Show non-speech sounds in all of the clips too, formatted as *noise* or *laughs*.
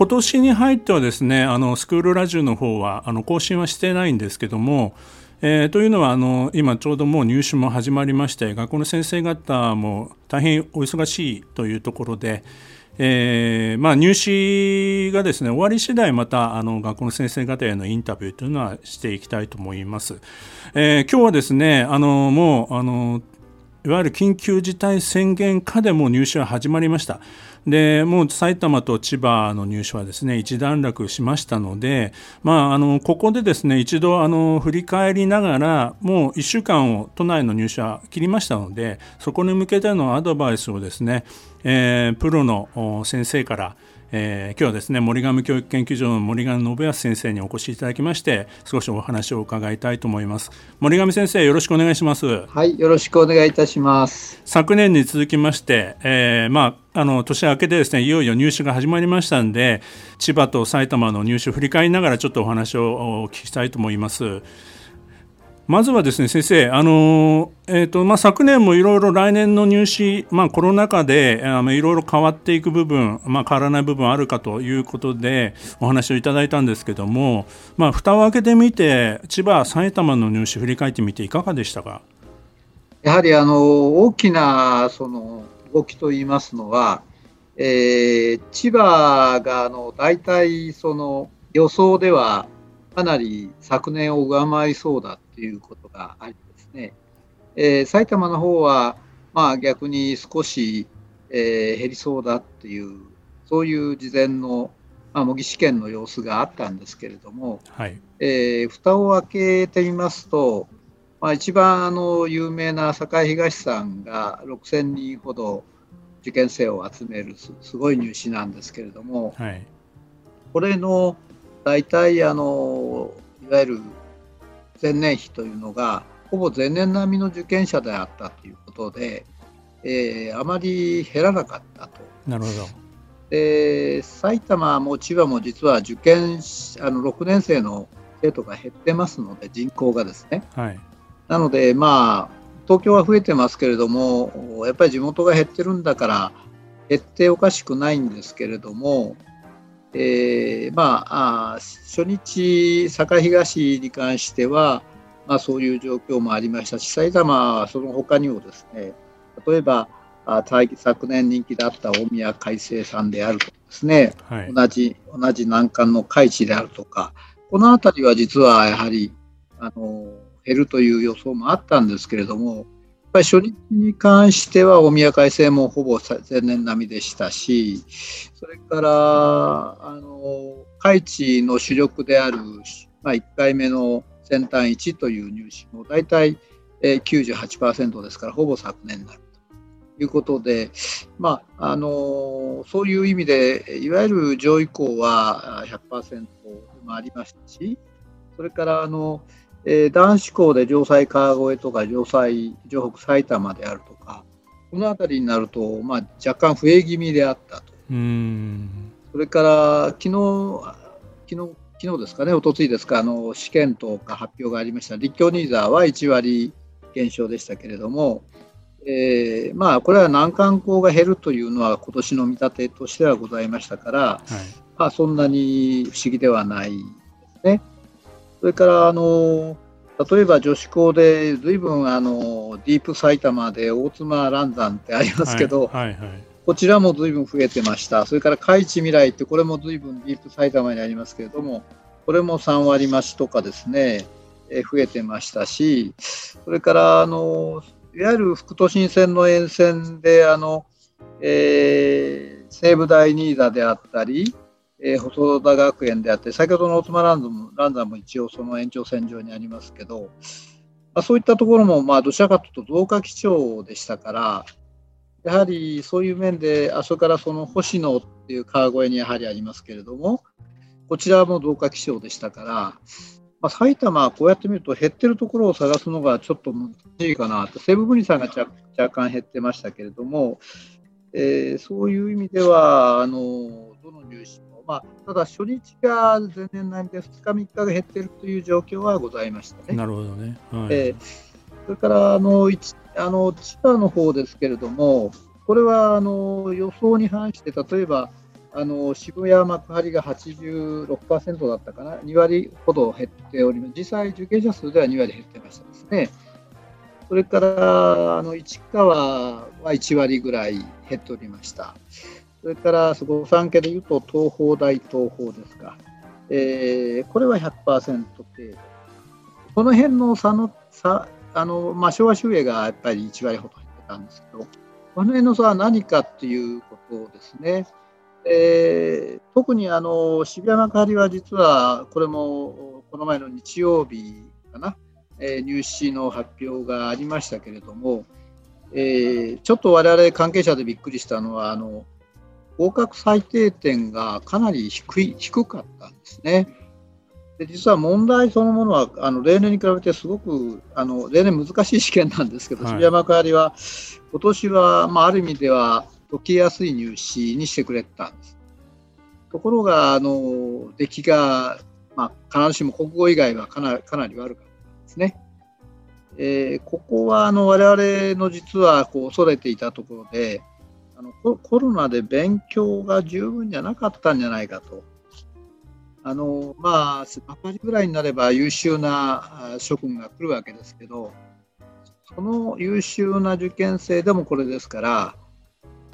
今年に入ってはですねあのスクールラジオの方はあの更新はしてないんですけども、えー、というのはあの今ちょうどもう入試も始まりまして学校の先生方も大変お忙しいというところで、えーまあ、入試がですね終わり次第またあの学校の先生方へのインタビューというのはしていきたいと思います。えー、今日はですねあのもうあのいわゆる緊急事態宣言下でも入試は始まりました。でもう埼玉と千葉の入所はですね一段落しましたので、まあ、あのここでですね一度あの振り返りながらもう1週間を都内の入社は切りましたのでそこに向けてのアドバイスをですね、えー、プロの先生からえー、今日はですね森上教育研究所の森上信康先生にお越しいただきまして少しお話を伺いたいと思います。森上先生よろしくお願いします。はいよろしくお願いいたします。昨年に続きまして、えー、まああの年明けでですねいよいよ入試が始まりましたんで千葉と埼玉の入試を振り返りながらちょっとお話をお聞きしたいと思いますまずはですね先生、あのえーとまあ、昨年もいろいろ来年の入試、まあ、コロナ禍でいろいろ変わっていく部分、まあ、変わらない部分あるかということでお話をいただいたんですけども、まあ、蓋を開けてみて千葉、埼玉の入試振り返ってみていかがでしたか？やはりあの大きなその動きといいますのは、えー、千葉があの大体その予想ではかなり昨年を上回りそうだった。ということがありですね、えー、埼玉の方はまあ逆に少し、えー、減りそうだっていうそういう事前の、まあ、模擬試験の様子があったんですけれども、はい。えー、蓋を開けてみますと、まあ、一番あの有名な栄東さんが6000人ほど受験生を集めるすごい入試なんですけれども、はい、これの大体あのいわゆる前年比というのがほぼ前年並みの受験者であったということで、えー、あまり減らなかったと。なるほどで埼玉も千葉も実は受験あの6年生の生徒が減ってますので人口がですね。はい、なのでまあ東京は増えてますけれどもやっぱり地元が減ってるんだから減っておかしくないんですけれどもえー、まあ初日栄東に関しては、まあ、そういう状況もありましたし埼玉はその他にもですね例えばあ昨年人気だった大宮海星さんであるとかですね、はい、同じ同じ難関の海地であるとかこの辺りは実はやはりあの減るという予想もあったんですけれどもぱり初日に関しては大宮改正もほぼ前年並みでしたし、それからあの海地の主力である、まあ、1回目の先端1という入試も大体98%ですから、ほぼ昨年になるということで、まあ、あのそういう意味で、いわゆる上位校は100%もありましたし、それからあのえー、男子校で城西川越とか城西城北埼玉であるとかこの辺りになると、まあ、若干増え気味であったと。それから昨日昨日昨日ですかね、おとついですか、あの試験とか発表がありました、立教ニーザーは1割減少でしたけれども、えー、まあ、これは難関校が減るというのは、今年の見立てとしてはございましたから、はい、まあ、そんなに不思議ではないですね。それからあの例えば女子校でずいぶんあのディープ埼玉で大妻蘭山ってありますけど、はいはいはい、こちらもずいぶん増えてました、それから海地未来ってこれもずいぶんディープ埼玉にありますけれども、これも3割増しとかですね、え増えてましたし、それからあのいわゆる副都心線の沿線であの、えー、西武大新座であったり、えー、細田学園であって、先ほどの大妻ランドもランザも一応その延長線上にありますけど、まあ、そういったところも、まあ、どちらかというと増加基調でしたから、やはりそういう面で、あそこからその星野っていう川越にやはりありますけれども、こちらも増加気象でしたから、まあ、埼玉はこうやって見ると減ってるところを探すのがちょっと難しいかなと、西部分離さんが若干減ってましたけれども、えー、そういう意味では、あのどの入試、まあ、ただ初日が前年並みで2日、3日が減っているという状況はございましたね。なるほどね、はい、えー、それからあのあの千葉の方ですけれども、これはあの予想に反して、例えばあの渋谷幕張が86%だったかな、2割ほど減っております、実際、受験者数では2割減ってましたですね。それからあの市川は1割ぐらい減っておりました。それからそこ産経でいうと東邦大東邦ですか、えー、これは100%程度。この辺の差の差あの、まあ、昭和周英がやっぱり1割ほど減ってたんですけど、この辺の差は何かっていうことですね。えー、特にあの渋谷幕張は実はこれもこの前の日曜日かな、えー、入試の発表がありましたけれども、えー、ちょっと我々関係者でびっくりしたのはあの合格最低点がかなり低い低かったんですね。で実は問題そのものはあの例年に比べてすごくあの例年難しい試験なんですけど、はい、渋谷幕張は今年は、まあ、ある意味では解きやすい入試にしてくれたんです。ところが、あの出来が、まあ、必ずしも国語以外はかなかなり悪かったんですね。えー、ここはあの我々の実はこう恐れていたところであのコロナで勉強が十分じゃなかったんじゃないかと。あのまあ、8割ぐらいになれば優秀な諸君が来るわけですけど、その優秀な受験生でもこれですから、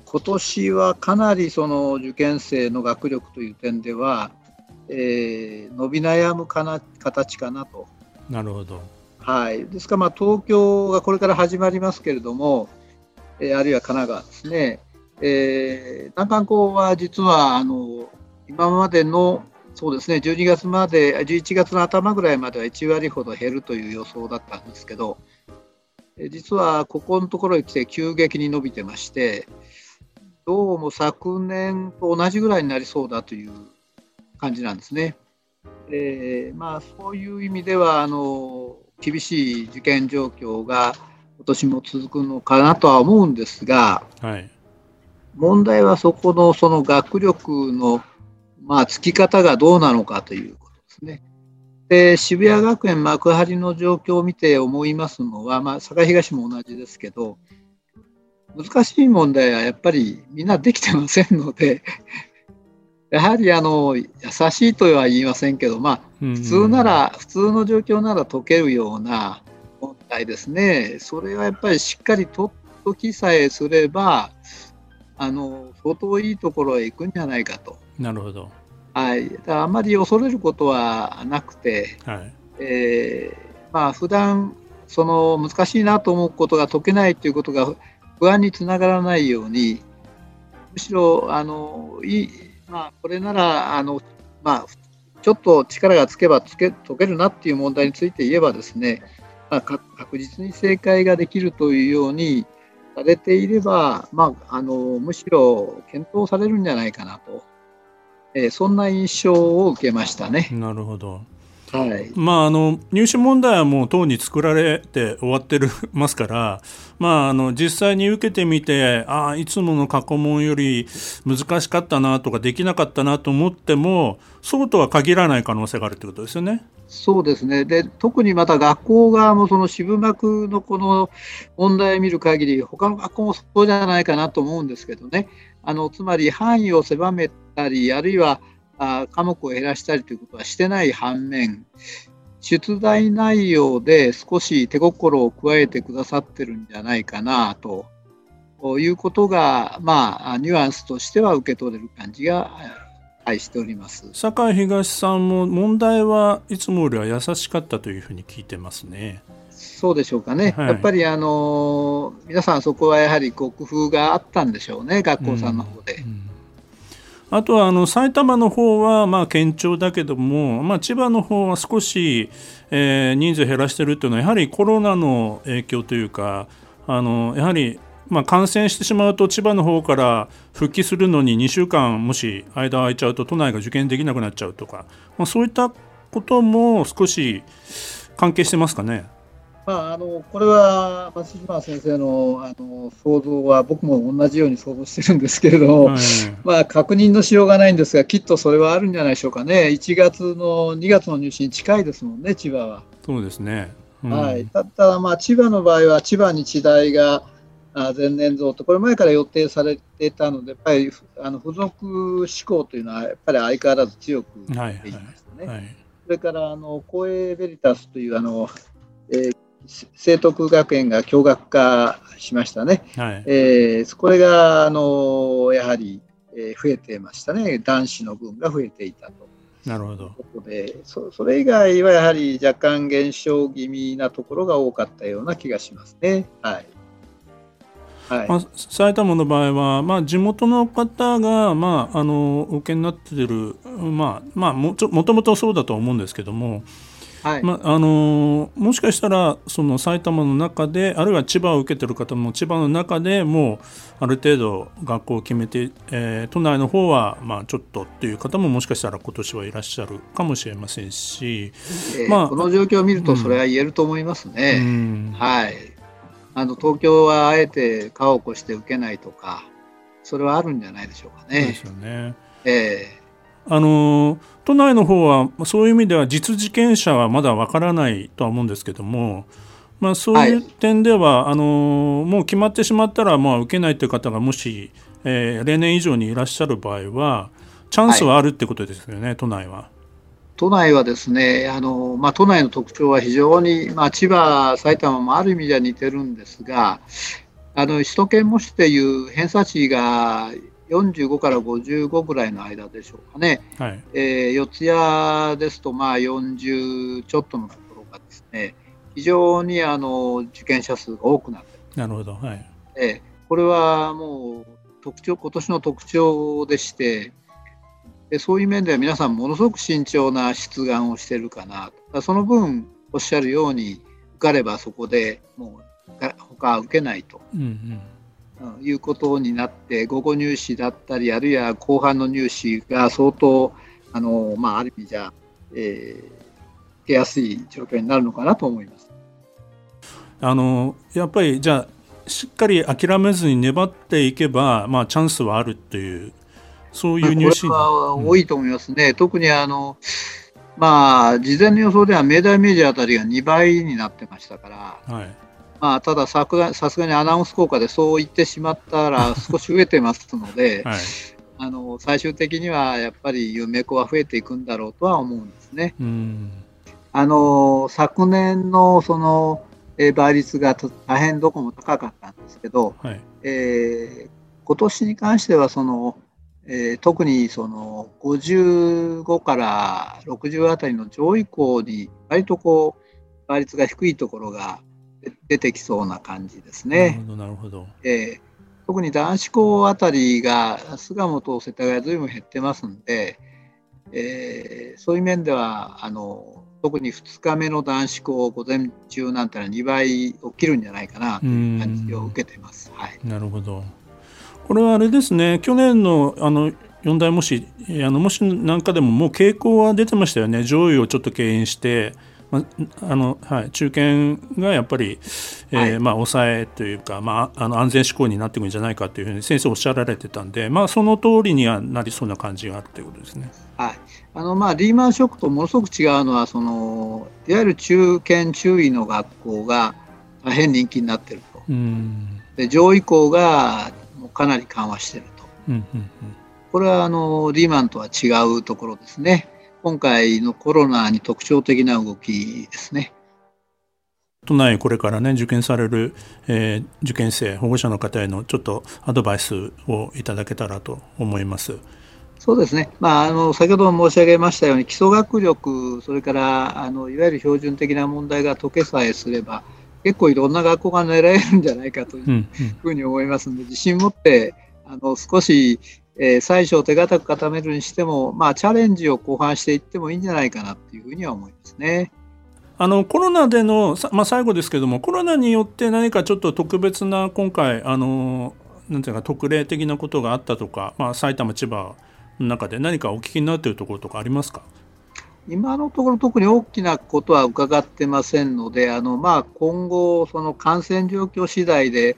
今年はかなりその受験生の学力という点では、えー、伸び悩むかな形かなと。なるほど。はい、ですから、まあ、東京がこれから始まりますけれども、えー、あるいは神奈川ですね、えー、難関校は実はあの今までのそうですね12月まで、11月の頭ぐらいまでは1割ほど減るという予想だったんですけど、実はここのところに来て急激に伸びてまして、どうも昨年と同じぐらいになりそうだという感じなんですね。えー、まあ、そういう意味ではあの厳しい受験状況が今年も続くのかなとは思うんですが、はい、問題はそこのその学力の、まあ、つき方がどうなのかということですね。で渋谷学園幕張の状況を見て思いますのは、まあ、栄東も同じですけど、難しい問題はやっぱりみんなできてませんので *laughs* やはりあの優しいとは言いませんけど、まあ、普通なら、普通の状況なら解けるような問題ですね、それはやっぱりしっかり解きさえすれば、あの相当いいところへ行くんじゃないかと。なるほど。はい、だあまり恐れることはなくて、はいえーまあ普段その難しいなと思うことが解けないということが不安につながらないように、むしろあのいい、まあ、これならあの、まあ、ちょっと力がつけばつけ解けるなっていう問題について言えばですね、まあ、確実に正解ができるというようにされていれば、まあ、あのむしろ検討されるんじゃないかなと、えー、そんな印象を受けましたね。なるほどはい。まあ、あの入試問題はもうとうに作られて終わってるますから、*laughs* まあ、あの実際に受けてみてああいつもの過去問より難しかったなとかできなかったなと思ってもそうとは限らない可能性があるということですよね。そうですね。で特にまた学校側もその渋幕のこの問題を見る限り他の学校もそうじゃないかなと思うんですけどね。あのつまり範囲を狭めたりあるいはあ科目を減らしたりということはしてない反面出題内容で少し手心を加えてくださってるんじゃないかなということが、まあ、ニュアンスとしては受け取れる感じが、はい、しております堺東さんも問題はいつもよりは優しかったというふうに聞いてますね。そうでしょうかね、はい、やっぱりあの皆さん、そこはやはり工夫があったんでしょうね、学校さんの方で。うんうんあとはあの埼玉の方はまあ堅調だけども、まあ、千葉の方は少し、えー、人数減らしているというのはやはりコロナの影響というかあのやはりまあ、感染してしまうと千葉の方から復帰するのに2週間もし間空いちゃうと都内が受験できなくなっちゃうとか、まあ、そういったことも少し関係してますかね。まあ、あのこれは松島先生のあの想像は僕も同じように想像してるんですけれども、はい、まあ、確認のしようがないんですがきっとそれはあるんじゃないでしょうかね。1月の2月の入試に近いですもんね千葉は。そうですね、うん、はい、ただ、まあ、千葉の場合は千葉日大が前年増とこれ前から予定されてたのでやっぱりあの付属志向というのはやっぱり相変わらず強くなっていましたね。はい。はいはい、それからあの公営ベリタスというあの、えー聖徳学園が共学化しましたね、はい。えー、これがあのやはり、えー、増えてましたね、男子の分が増えていたと。なるほど。でそそれ以外はやはり若干減少気味なところが多かったような気がしますね。はい。はい。まあ、埼玉の場合は、まあ、地元の方が、まあ、あのお受けになっている、まあまあ、ももともとそうだと思うんですけども、はいまあのもしかしたらその埼玉の中であるいは千葉を受けてる方も千葉の中でもうある程度学校を決めて、えー、都内の方はまあちょっとっていう方ももしかしたら今年はいらっしゃるかもしれませんし、えー、まあ、この状況を見るとそれは言えると思いますね。うん、はいあの東京はあえて顔を起こして受けないとかそれはあるんじゃないでしょうかね。ですよね。えーあの都内の方はそういう意味では実受験者はまだわからないとは思うんですけども、まあ、そういう点では、はい、あのもう決まってしまったら、まあ、受けないという方がもし、えー、例年以上にいらっしゃる場合はチャンスはあるってことですよね、はい、都内は。都内はですねあの、まあ、都内の特徴は非常に、まあ、千葉、埼玉もある意味では似てるんですがあの首都圏模試という偏差値が45から55ぐらいの間でしょうかね、はい、えー、四谷ですとまあ40ちょっとのところがですね非常にあの受験者数が多くなってなるほど、はい。えー、これはもう特徴今年の特徴でしてでそういう面では皆さんものすごく慎重な出願をしているかなと。その分おっしゃるように受かればそこでもう他は受けないと。うんうんいうことになって午後入試だったりあるいは後半の入試が相当あの、まあ、ある意味じゃ、えー、受けやすい状況になるのかなと思います。あのやっぱりじゃあしっかり諦めずに粘っていけば、まあ、チャンスはあるっていうそういう入試は多いと思いますね、うん、特にあの、まあ、事前の予想では明大明治あたりが2倍になってましたから、はい、まあ、たださすがにアナウンス効果でそう言ってしまったら *laughs* 少し増えてますので、はい、あの最終的にはやっぱり夢子は増えていくんだろうとは思うんですね。あの昨年のその倍率が大変どこも高かったんですけど、はい、えー、今年に関してはその、えー、特にその55から60あたりの上位校に割とこう倍率が低いところが出てきそうな感じですね。なるほどえー、特に男子校あたりが巣鴨と世田谷ずいぶん減ってますんで、えー、そういう面ではあの特に2日目の男子校午前中なんてのは2倍起きるんじゃないかなという感じを受けてます。はい、なるほど。これはあれですね去年のあの四大模試あの模試なんかでももう傾向は出てましたよね。上位をちょっと敬遠してまあのはい、中堅がやっぱり、えー、はい、まあ、抑えというか、まあ、あの安全志向になっていくんじゃないかというふうに先生おっしゃられてたんで、まあ、その通りにはなりそうな感じがあるということですね。はいあのまあ、リーマンショックとものすごく違うのはそのいわゆる中堅中位の学校が大変人気になっていると。うんで上位校がもうかなり緩和していると。うんうんうん、これはあのリーマンとは違うところですね。今回のコロナに特徴的な動きですね。都内これからね受験される、えー、受験生保護者の方へのちょっとアドバイスをいただけたらと思います。そうですね、まあ、あの先ほども申し上げましたように基礎学力それからあのいわゆる標準的な問題が解けさえすれば結構いろんな学校が狙えるんじゃないかというふうに思いますので、うんうん、自信持ってあの少しえー、最初手堅く固めるにしても、まあ、チャレンジを後半していってもいいんじゃないかなっていうふうには思いますね。あのコロナでの、まあ、最後ですけどもコロナによって何かちょっと特別な今回あのなんていうか特例的なことがあったとか、まあ、埼玉千葉の中で何かお聞きになっているところとかありますか？今のところ特に大きなことは伺ってませんのであの、まあ、今後その感染状況次第で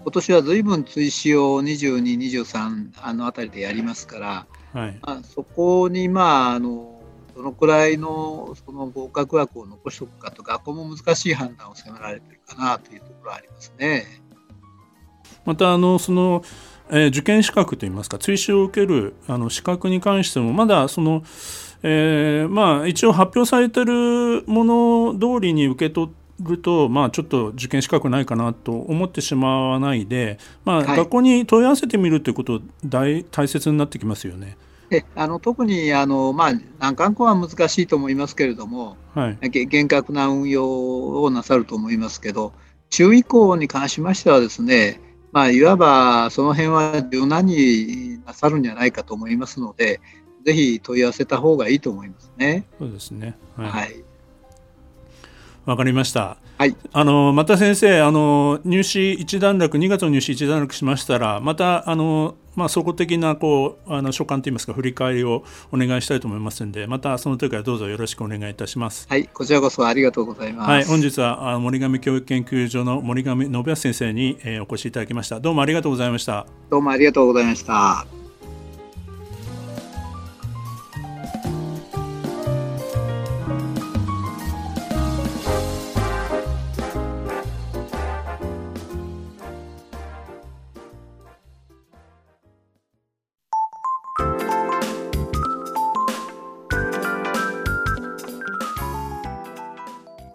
今年はずいぶん追試を22、23あの辺りでやりますから、はいまあ、そこにまああのどのくらいのその合格枠を残しておくかと学校も難しい判断を迫られているかなというところはありますね。またあのその、えー、受験資格といいますか追試を受けるあの資格に関してもまだその、えー、まあ一応発表されてるもの通りに受け取ると、まあ、ちょっと受験資格ないかなと思ってしまわないで、まあ、学校に問い合わせてみるということ大大切になってきますよね。であの特にあの、まあ、難関校は難しいと思いますけれども、はい、厳格な運用をなさると思いますけど、中以降に関しましてはですね、まあ、いわばその辺は柔軟になさるんじゃないかと思いますので、ぜひ問い合わせた方がいいと思いますね。そうですね。はい。はい、わかりました。はい、あのまた先生あの入試一段落2月の入試一段落しましたらまたあの、まあ、総合的なこうあの所感といいますか振り返りをお願いしたいと思いますのでまたその時はどうぞよろしくお願いいたします。はい。こちらこそありがとうございます、はい、本日は森上教育研究所の森上信康先生に、えー、お越しいただきました。どうもありがとうございました。どうもありがとうございました